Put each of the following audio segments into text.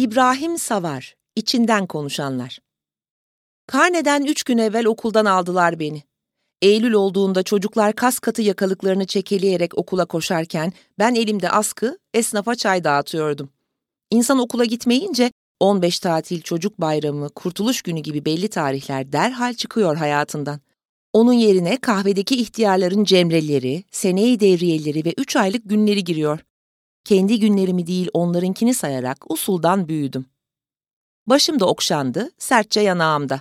İbrahim Savar, içinden konuşanlar. Karneden üç gün evvel okuldan aldılar beni. Eylül olduğunda çocuklar kas katı yakalıklarını çekeleyerek okula koşarken ben elimde askı, esnafa çay dağıtıyordum. İnsan okula gitmeyince 15 tatil çocuk bayramı, kurtuluş günü gibi belli tarihler derhal çıkıyor hayatından. Onun yerine kahvedeki ihtiyarların cemreleri, seneyi devriyeleri ve üç aylık günleri giriyor. Kendi günlerimi değil onlarınkini sayarak usuldan büyüdüm. Başım da okşandı, sertçe yanağımda.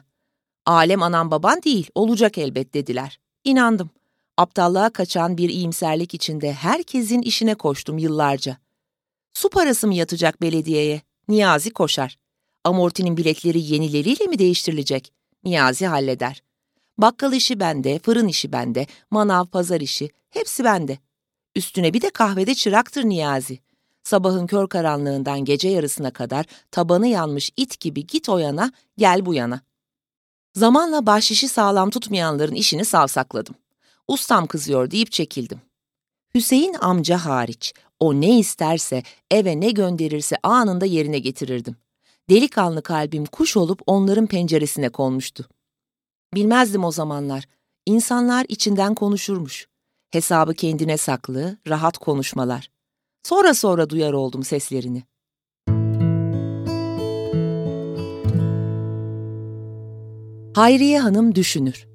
Alem anam baban değil, olacak elbet dediler. İnandım. Aptallığa kaçan bir iyimserlik içinde herkesin işine koştum yıllarca. Su parası mı yatacak belediyeye? Niyazi koşar. Amortinin biletleri yenileriyle mi değiştirilecek? Niyazi halleder. Bakkal işi bende, fırın işi bende, manav pazar işi, hepsi bende. Üstüne bir de kahvede çıraktır Niyazi. Sabahın kör karanlığından gece yarısına kadar tabanı yanmış it gibi git o yana, gel bu yana. Zamanla bahşişi sağlam tutmayanların işini savsakladım. Ustam kızıyor deyip çekildim. Hüseyin amca hariç, o ne isterse, eve ne gönderirse anında yerine getirirdim. Delikanlı kalbim kuş olup onların penceresine konmuştu. Bilmezdim o zamanlar. İnsanlar içinden konuşurmuş. Hesabı kendine saklı, rahat konuşmalar. Sonra sonra duyar oldum seslerini. Hayriye Hanım düşünür.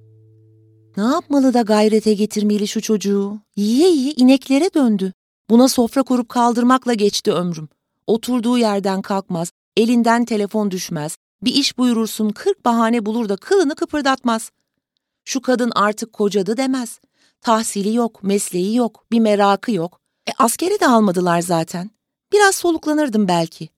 Ne yapmalı da gayrete getirmeli şu çocuğu? Yiye yiye ineklere döndü. Buna sofra kurup kaldırmakla geçti ömrüm. Oturduğu yerden kalkmaz, elinden telefon düşmez, bir iş buyurursun kırk bahane bulur da kılını kıpırdatmaz. Şu kadın artık kocadı demez. Tahsili yok, mesleği yok, bir merakı yok. E askere de almadılar zaten. Biraz soluklanırdım belki.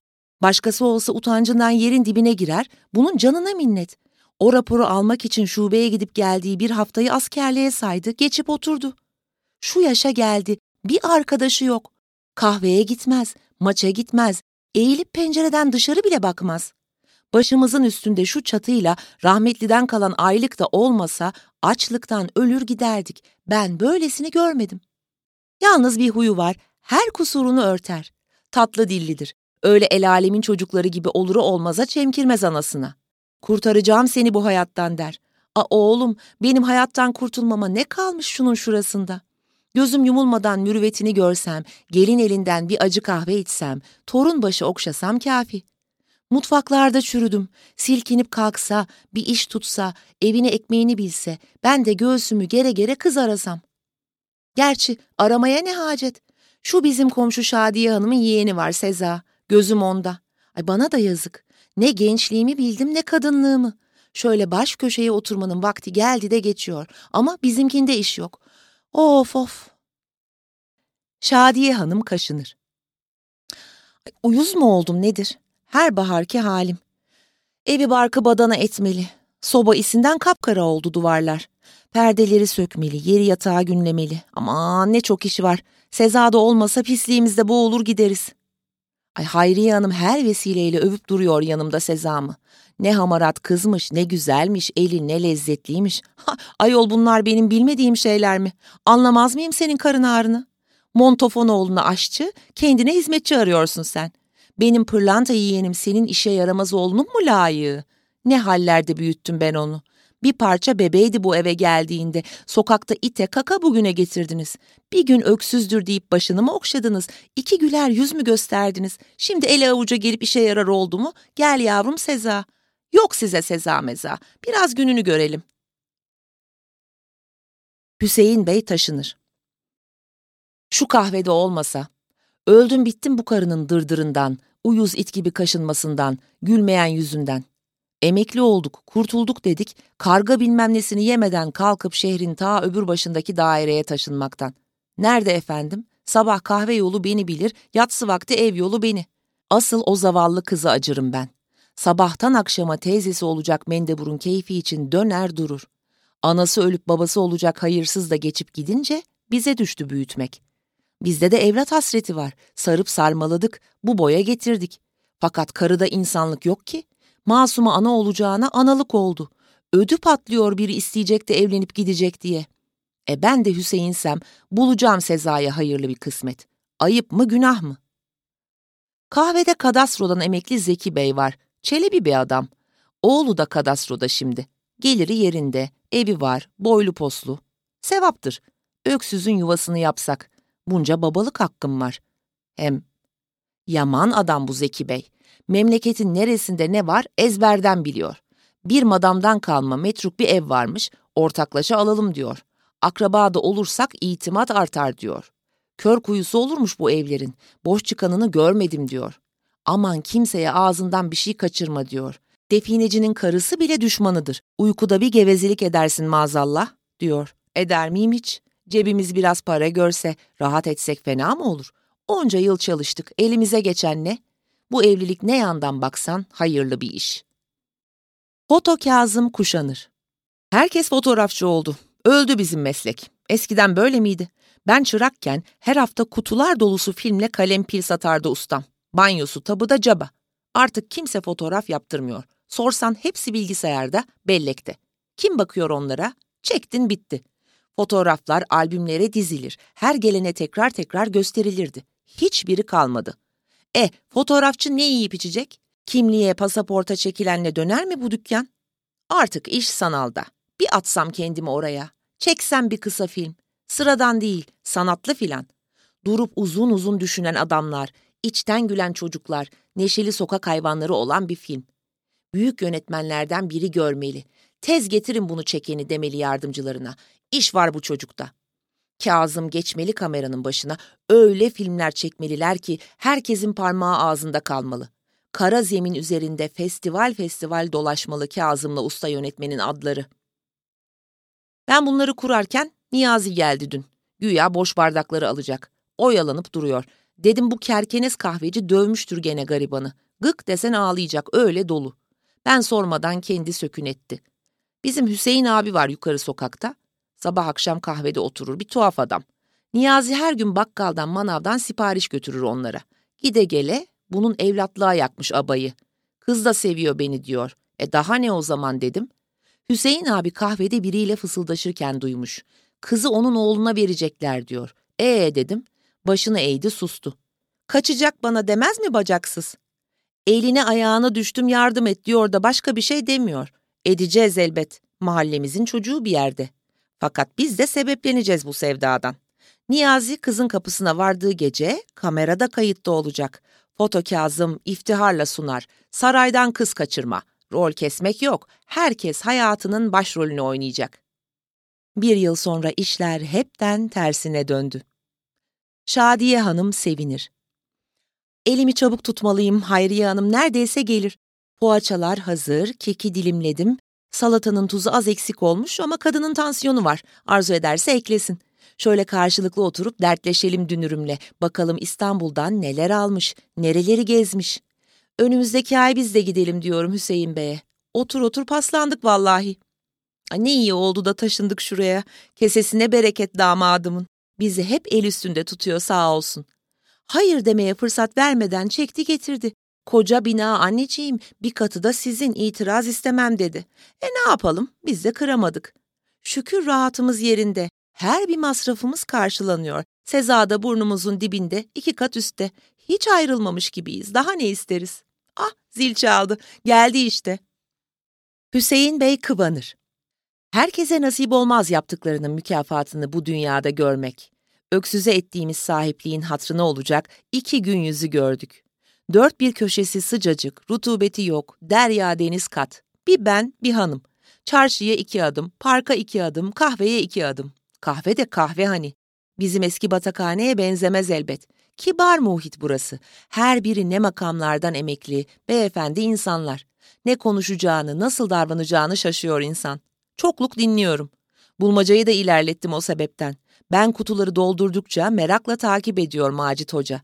Başkası olsa utancından yerin dibine girer, bunun canına minnet. O raporu almak için şubeye gidip geldiği bir haftayı askerliğe saydı, geçip oturdu. Şu yaşa geldi, bir arkadaşı yok. Kahveye gitmez, maça gitmez, eğilip pencereden dışarı bile bakmaz. Başımızın üstünde şu çatıyla rahmetliden kalan aylık da olmasa açlıktan ölür giderdik. Ben böylesini görmedim. Yalnız bir huyu var, her kusurunu örter. Tatlı dillidir. Öyle el alemin çocukları gibi oluru olmaza çemkirmez anasına. Kurtaracağım seni bu hayattan der. A oğlum, benim hayattan kurtulmama ne kalmış şunun şurasında? Gözüm yumulmadan mürüvvetini görsem, gelin elinden bir acı kahve içsem, torun başı okşasam kafi. Mutfaklarda çürüdüm, silkinip kalksa, bir iş tutsa, evine ekmeğini bilse, ben de göğsümü gere gere kız arasam. Gerçi aramaya ne hacet? Şu bizim komşu Şadiye Hanım'ın yeğeni var Seza. Gözüm onda. Ay bana da yazık. Ne gençliğimi bildim ne kadınlığımı. Şöyle baş köşeye oturmanın vakti geldi de geçiyor. Ama bizimkinde iş yok. Of of. Şadiye Hanım kaşınır. Ay, uyuz mu oldum nedir? Her baharki halim. Evi barkı badana etmeli. Soba isinden kapkara oldu duvarlar. Perdeleri sökmeli, yeri yatağa günlemeli. Aman ne çok işi var. Sezada olmasa pisliğimizde boğulur gideriz. Ay Hayriye Hanım her vesileyle övüp duruyor yanımda Sezam'ı. Ne hamarat kızmış, ne güzelmiş, eli ne lezzetliymiş. Ha, ayol bunlar benim bilmediğim şeyler mi? Anlamaz mıyım senin karın ağrını? Montofonoğlu'na aşçı, kendine hizmetçi arıyorsun sen. Benim pırlanta yeğenim senin işe yaramaz oğlunun mu layığı? Ne hallerde büyüttüm ben onu. Bir parça bebeydi bu eve geldiğinde. Sokakta ite kaka bugüne getirdiniz. Bir gün öksüzdür deyip başını mı okşadınız? İki güler yüz mü gösterdiniz? Şimdi ele avuca gelip işe yarar oldu mu? Gel yavrum Seza. Yok size Seza meza. Biraz gününü görelim. Hüseyin Bey taşınır. Şu kahvede olmasa, öldüm bittim bu karının dırdırından, uyuz it gibi kaşınmasından, gülmeyen yüzünden. Emekli olduk, kurtulduk dedik, karga bilmem nesini yemeden kalkıp şehrin ta öbür başındaki daireye taşınmaktan. Nerede efendim? Sabah kahve yolu beni bilir, yatsı vakti ev yolu beni. Asıl o zavallı kızı acırım ben. Sabahtan akşama teyzesi olacak Mendebur'un keyfi için döner durur. Anası ölüp babası olacak hayırsız da geçip gidince bize düştü büyütmek. Bizde de evlat hasreti var. Sarıp sarmaladık, bu boya getirdik. Fakat karıda insanlık yok ki. Masuma ana olacağına analık oldu. Ödü patlıyor biri isteyecek de evlenip gidecek diye. E ben de Hüseyinsem bulacağım Seza'ya hayırlı bir kısmet. Ayıp mı günah mı? Kahvede kadastrodan emekli Zeki Bey var. Çelebi bir adam. Oğlu da kadastroda şimdi. Geliri yerinde, evi var, boylu poslu. Sevaptır. Öksüzün yuvasını yapsak. Bunca babalık hakkım var. Hem yaman adam bu Zeki Bey. Memleketin neresinde ne var ezberden biliyor. Bir madamdan kalma metruk bir ev varmış, ortaklaşa alalım diyor. Akraba da olursak itimat artar diyor. Kör kuyusu olurmuş bu evlerin. Boş çıkanını görmedim diyor. Aman kimseye ağzından bir şey kaçırma diyor. Definecinin karısı bile düşmanıdır. Uykuda bir gevezelik edersin maazallah diyor. Eder miyim hiç? Cebimiz biraz para görse rahat etsek fena mı olur? Onca yıl çalıştık. Elimize geçen ne? Bu evlilik ne yandan baksan hayırlı bir iş. Foto Kazım kuşanır. Herkes fotoğrafçı oldu. Öldü bizim meslek. Eskiden böyle miydi? Ben çırakken her hafta kutular dolusu filmle kalem pil satardı ustam. Banyosu tabı da caba. Artık kimse fotoğraf yaptırmıyor. Sorsan hepsi bilgisayarda, bellekte. Kim bakıyor onlara? Çektin bitti. Fotoğraflar albümlere dizilir. Her gelene tekrar tekrar gösterilirdi. Hiçbiri kalmadı. E, fotoğrafçı ne yiyip içecek? Kimliğe, pasaporta çekilenle döner mi bu dükkan? Artık iş sanalda. Bir atsam kendimi oraya. Çeksem bir kısa film. Sıradan değil, sanatlı filan. Durup uzun uzun düşünen adamlar, içten gülen çocuklar, neşeli sokak hayvanları olan bir film. Büyük yönetmenlerden biri görmeli. Tez getirin bunu çekeni demeli yardımcılarına. İş var bu çocukta. Kazım geçmeli kameranın başına. Öyle filmler çekmeliler ki herkesin parmağı ağzında kalmalı. Kara zemin üzerinde festival festival dolaşmalı Kazım'la usta yönetmenin adları. Ben bunları kurarken Niyazi geldi dün. Güya boş bardakları alacak. Oyalanıp duruyor. Dedim bu kerkenes kahveci dövmüştür gene garibanı. Gık desen ağlayacak öyle dolu. Ben sormadan kendi sökün etti. Bizim Hüseyin abi var yukarı sokakta. Sabah akşam kahvede oturur bir tuhaf adam. Niyazi her gün bakkaldan manavdan sipariş götürür onlara. Gide gele bunun evlatlığa yakmış abayı. Kız da seviyor beni diyor. E daha ne o zaman dedim. Hüseyin abi kahvede biriyle fısıldaşırken duymuş. Kızı onun oğluna verecekler diyor. Ee dedim. Başını eğdi sustu. Kaçacak bana demez mi bacaksız? Eline ayağına düştüm yardım et diyor da başka bir şey demiyor. Edeceğiz elbet. Mahallemizin çocuğu bir yerde. Fakat biz de sebepleneceğiz bu sevdadan. Niyazi kızın kapısına vardığı gece kamerada kayıtta olacak. Foto Kazım iftiharla sunar. Saraydan kız kaçırma. Rol kesmek yok. Herkes hayatının başrolünü oynayacak. Bir yıl sonra işler hepten tersine döndü. Şadiye Hanım sevinir. Elimi çabuk tutmalıyım, Hayriye Hanım neredeyse gelir. Poğaçalar hazır, keki dilimledim. Salatanın tuzu az eksik olmuş ama kadının tansiyonu var. Arzu ederse eklesin. Şöyle karşılıklı oturup dertleşelim dünürümle. Bakalım İstanbul'dan neler almış, nereleri gezmiş. Önümüzdeki ay biz de gidelim diyorum Hüseyin Bey'e. Otur otur paslandık vallahi. Ne iyi oldu da taşındık şuraya. Kesesine bereket damadımın. Bizi hep el üstünde tutuyor sağ olsun. Hayır demeye fırsat vermeden çekti getirdi. Koca bina anneciğim, bir katı da sizin itiraz istemem dedi. E ne yapalım, biz de kıramadık. Şükür rahatımız yerinde. Her bir masrafımız karşılanıyor. Sezada burnumuzun dibinde, iki kat üstte. Hiç ayrılmamış gibiyiz. Daha ne isteriz? Ah, zil çaldı. Geldi işte. Hüseyin Bey kıvanır. Herkese nasip olmaz yaptıklarının mükafatını bu dünyada görmek. Öksüze ettiğimiz sahipliğin hatrına olacak iki gün yüzü gördük. Dört bir köşesi sıcacık, rutubeti yok, derya deniz kat. Bir ben, bir hanım. Çarşıya iki adım, parka iki adım, kahveye iki adım. Kahve de kahve hani. Bizim eski batakhaneye benzemez elbet. Kibar muhit burası. Her biri ne makamlardan emekli, beyefendi insanlar. Ne konuşacağını, nasıl davranacağını şaşıyor insan. Çokluk dinliyorum. Bulmacayı da ilerlettim o sebepten. Ben kutuları doldurdukça merakla takip ediyor Macit Hoca.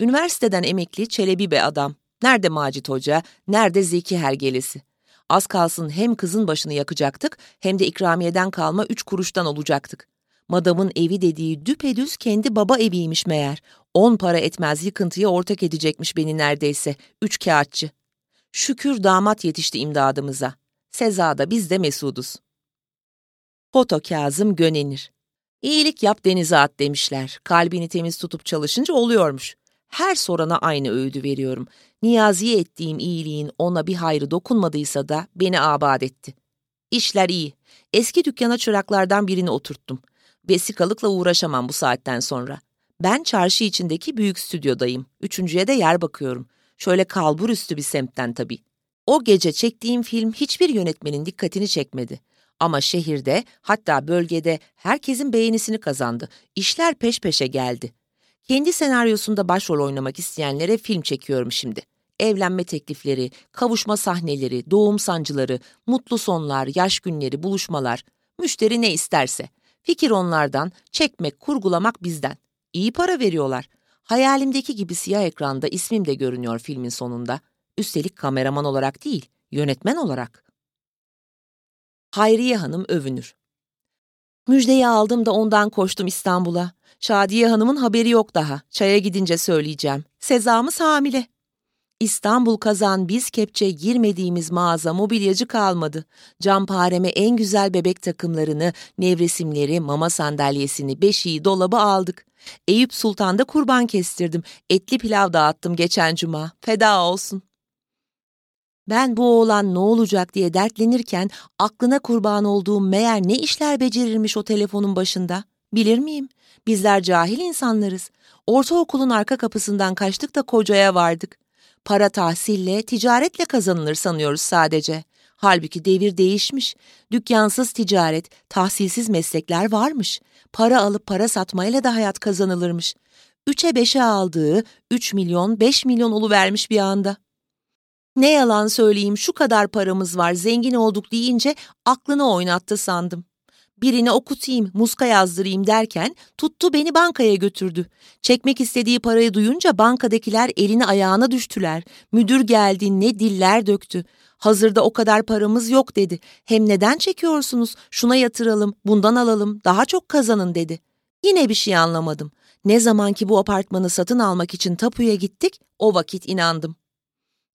Üniversiteden emekli çelebi bir adam. Nerede Macit Hoca, nerede Zeki Hergelesi? Az kalsın hem kızın başını yakacaktık hem de ikramiyeden kalma üç kuruştan olacaktık. Madamın evi dediği düpedüz kendi baba eviymiş meğer. On para etmez yıkıntıya ortak edecekmiş beni neredeyse. Üç kağıtçı. Şükür damat yetişti imdadımıza. Sezada biz de mesuduz. Foto Kazım Gönenir İyilik yap denize at demişler. Kalbini temiz tutup çalışınca oluyormuş. Her sorana aynı öğüdü veriyorum. Niyazi'ye ettiğim iyiliğin ona bir hayrı dokunmadıysa da beni abad etti. İşler iyi. Eski dükkana çıraklardan birini oturttum. Vesikalıkla uğraşamam bu saatten sonra. Ben çarşı içindeki büyük stüdyodayım. Üçüncüye de yer bakıyorum. Şöyle kalbur üstü bir semtten tabii. O gece çektiğim film hiçbir yönetmenin dikkatini çekmedi. Ama şehirde hatta bölgede herkesin beğenisini kazandı. İşler peş peşe geldi. Kendi senaryosunda başrol oynamak isteyenlere film çekiyorum şimdi. Evlenme teklifleri, kavuşma sahneleri, doğum sancıları, mutlu sonlar, yaş günleri, buluşmalar. Müşteri ne isterse. Fikir onlardan, çekmek, kurgulamak bizden. İyi para veriyorlar. Hayalimdeki gibi siyah ekranda ismim de görünüyor filmin sonunda. Üstelik kameraman olarak değil, yönetmen olarak. Hayriye Hanım övünür. Müjdeyi aldım da ondan koştum İstanbul'a. Şadiye Hanım'ın haberi yok daha. Çaya gidince söyleyeceğim. Sezamız hamile. İstanbul kazan biz kepçe girmediğimiz mağaza mobilyacı kalmadı. Campareme en güzel bebek takımlarını, nevresimleri, mama sandalyesini, beşiği, dolabı aldık. Eyüp Sultan'da kurban kestirdim. Etli pilav dağıttım geçen cuma. Feda olsun. Ben bu oğlan ne olacak diye dertlenirken aklına kurban olduğum meğer ne işler becerirmiş o telefonun başında. Bilir miyim? Bizler cahil insanlarız. Ortaokulun arka kapısından kaçtık da kocaya vardık. Para tahsille, ticaretle kazanılır sanıyoruz sadece. Halbuki devir değişmiş. Dükkansız ticaret, tahsilsiz meslekler varmış. Para alıp para satmayla da hayat kazanılırmış. Üçe beşe aldığı üç milyon, beş milyon vermiş bir anda. Ne yalan söyleyeyim şu kadar paramız var zengin olduk deyince aklını oynattı sandım. Birini okutayım, muska yazdırayım derken tuttu beni bankaya götürdü. Çekmek istediği parayı duyunca bankadakiler elini ayağına düştüler. Müdür geldi ne diller döktü. Hazırda o kadar paramız yok dedi. Hem neden çekiyorsunuz? Şuna yatıralım, bundan alalım, daha çok kazanın dedi. Yine bir şey anlamadım. Ne zaman ki bu apartmanı satın almak için tapuya gittik, o vakit inandım.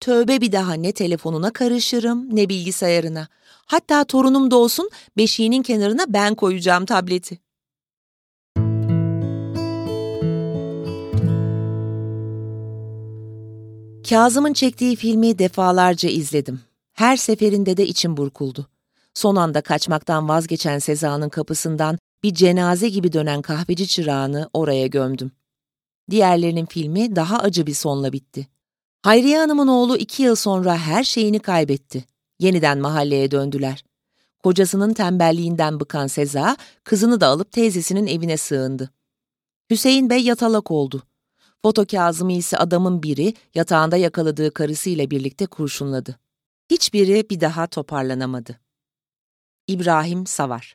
Tövbe bir daha ne telefonuna karışırım ne bilgisayarına. Hatta torunum doğsun beşiğinin kenarına ben koyacağım tableti. Kazım'ın çektiği filmi defalarca izledim. Her seferinde de içim burkuldu. Son anda kaçmaktan vazgeçen Seza'nın kapısından bir cenaze gibi dönen kahveci çırağını oraya gömdüm. Diğerlerinin filmi daha acı bir sonla bitti. Hayriye Hanım'ın oğlu iki yıl sonra her şeyini kaybetti. Yeniden mahalleye döndüler. Kocasının tembelliğinden bıkan Seza, kızını da alıp teyzesinin evine sığındı. Hüseyin Bey yatalak oldu. Foto Kazım'ı ise adamın biri yatağında yakaladığı karısıyla birlikte kurşunladı. Hiçbiri bir daha toparlanamadı. İbrahim Savar